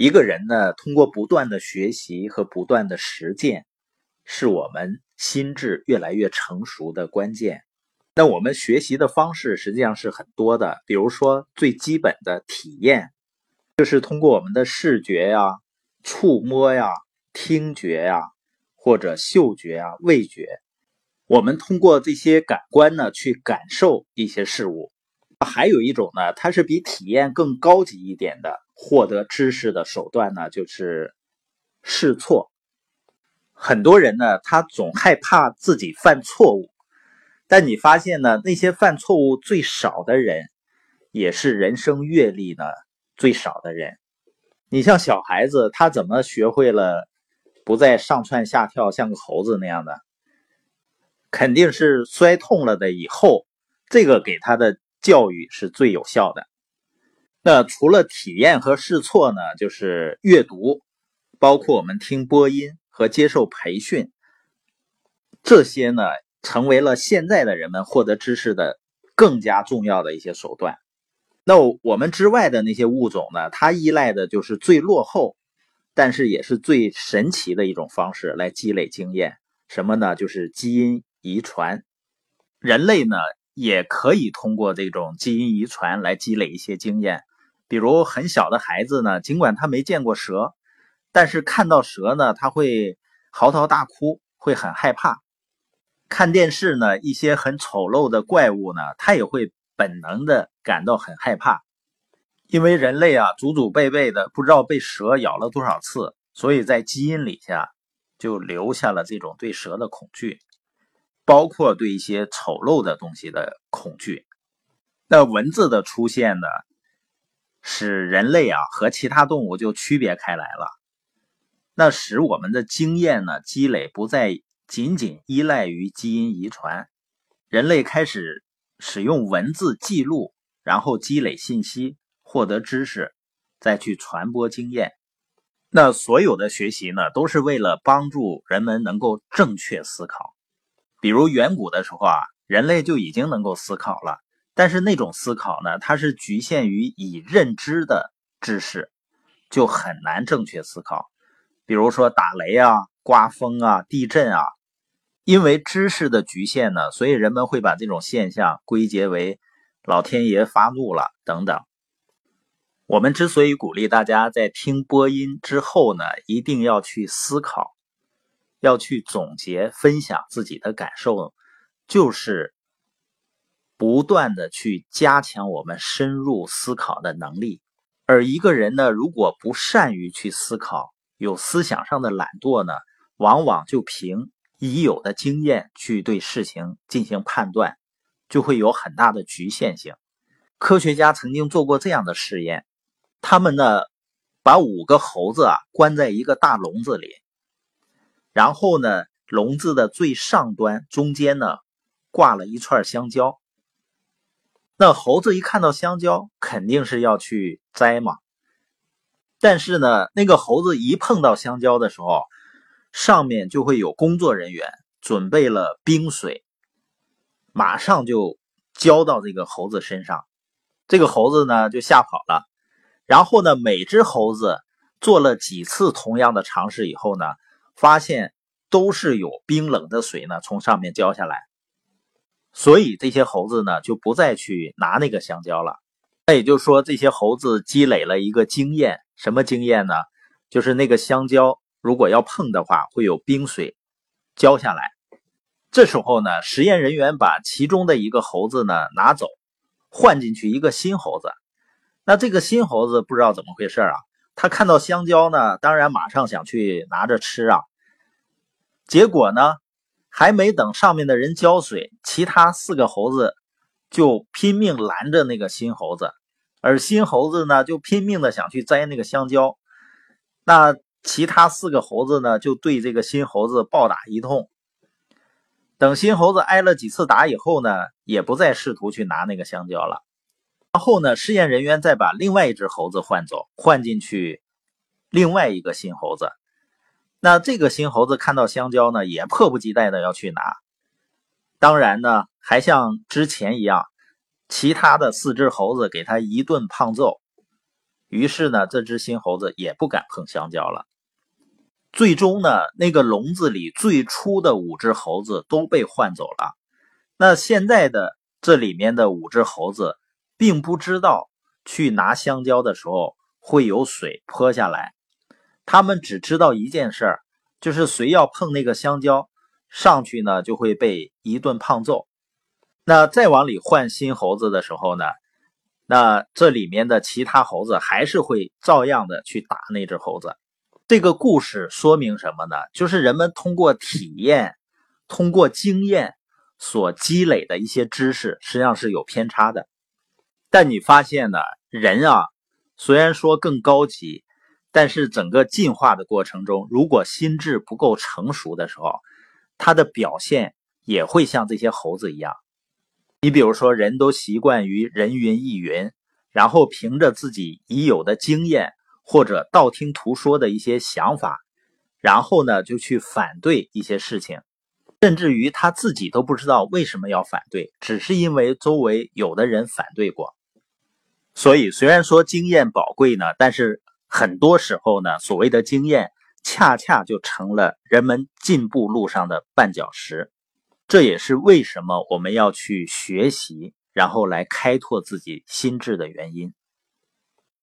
一个人呢，通过不断的学习和不断的实践，是我们心智越来越成熟的关键。那我们学习的方式实际上是很多的，比如说最基本的体验，就是通过我们的视觉呀、触摸呀、听觉呀，或者嗅觉呀、味觉，我们通过这些感官呢去感受一些事物。还有一种呢，它是比体验更高级一点的。获得知识的手段呢，就是试错。很多人呢，他总害怕自己犯错误，但你发现呢，那些犯错误最少的人，也是人生阅历呢最少的人。你像小孩子，他怎么学会了不再上蹿下跳，像个猴子那样的？肯定是摔痛了的以后，这个给他的教育是最有效的。那除了体验和试错呢，就是阅读，包括我们听播音和接受培训，这些呢成为了现在的人们获得知识的更加重要的一些手段。那我们之外的那些物种呢，它依赖的就是最落后，但是也是最神奇的一种方式来积累经验。什么呢？就是基因遗传。人类呢也可以通过这种基因遗传来积累一些经验。比如很小的孩子呢，尽管他没见过蛇，但是看到蛇呢，他会嚎啕大哭，会很害怕。看电视呢，一些很丑陋的怪物呢，他也会本能的感到很害怕。因为人类啊，祖祖辈辈的不知道被蛇咬了多少次，所以在基因里下就留下了这种对蛇的恐惧，包括对一些丑陋的东西的恐惧。那文字的出现呢？使人类啊和其他动物就区别开来了，那使我们的经验呢积累不再仅仅依赖于基因遗传，人类开始使用文字记录，然后积累信息，获得知识，再去传播经验。那所有的学习呢，都是为了帮助人们能够正确思考。比如远古的时候啊，人类就已经能够思考了。但是那种思考呢，它是局限于已认知的知识，就很难正确思考。比如说打雷啊、刮风啊、地震啊，因为知识的局限呢，所以人们会把这种现象归结为老天爷发怒了等等。我们之所以鼓励大家在听播音之后呢，一定要去思考，要去总结、分享自己的感受，就是。不断的去加强我们深入思考的能力，而一个人呢，如果不善于去思考，有思想上的懒惰呢，往往就凭已有的经验去对事情进行判断，就会有很大的局限性。科学家曾经做过这样的试验，他们呢，把五个猴子啊关在一个大笼子里，然后呢，笼子的最上端中间呢，挂了一串香蕉。那猴子一看到香蕉，肯定是要去摘嘛。但是呢，那个猴子一碰到香蕉的时候，上面就会有工作人员准备了冰水，马上就浇到这个猴子身上。这个猴子呢就吓跑了。然后呢，每只猴子做了几次同样的尝试以后呢，发现都是有冰冷的水呢从上面浇下来。所以这些猴子呢，就不再去拿那个香蕉了。那也就是说，这些猴子积累了一个经验，什么经验呢？就是那个香蕉如果要碰的话，会有冰水浇下来。这时候呢，实验人员把其中的一个猴子呢拿走，换进去一个新猴子。那这个新猴子不知道怎么回事啊，他看到香蕉呢，当然马上想去拿着吃啊。结果呢？还没等上面的人浇水，其他四个猴子就拼命拦着那个新猴子，而新猴子呢就拼命的想去摘那个香蕉。那其他四个猴子呢就对这个新猴子暴打一通。等新猴子挨了几次打以后呢，也不再试图去拿那个香蕉了。然后呢，试验人员再把另外一只猴子换走，换进去另外一个新猴子。那这个新猴子看到香蕉呢，也迫不及待的要去拿。当然呢，还像之前一样，其他的四只猴子给他一顿胖揍。于是呢，这只新猴子也不敢碰香蕉了。最终呢，那个笼子里最初的五只猴子都被换走了。那现在的这里面的五只猴子，并不知道去拿香蕉的时候会有水泼下来，他们只知道一件事儿，就是谁要碰那个香蕉上去呢，就会被一顿胖揍。那再往里换新猴子的时候呢，那这里面的其他猴子还是会照样的去打那只猴子。这个故事说明什么呢？就是人们通过体验、通过经验所积累的一些知识，实际上是有偏差的。但你发现呢，人啊，虽然说更高级，但是整个进化的过程中，如果心智不够成熟的时候，他的表现也会像这些猴子一样。你比如说，人都习惯于人云亦云，然后凭着自己已有的经验。或者道听途说的一些想法，然后呢就去反对一些事情，甚至于他自己都不知道为什么要反对，只是因为周围有的人反对过。所以虽然说经验宝贵呢，但是很多时候呢，所谓的经验恰恰就成了人们进步路上的绊脚石。这也是为什么我们要去学习，然后来开拓自己心智的原因。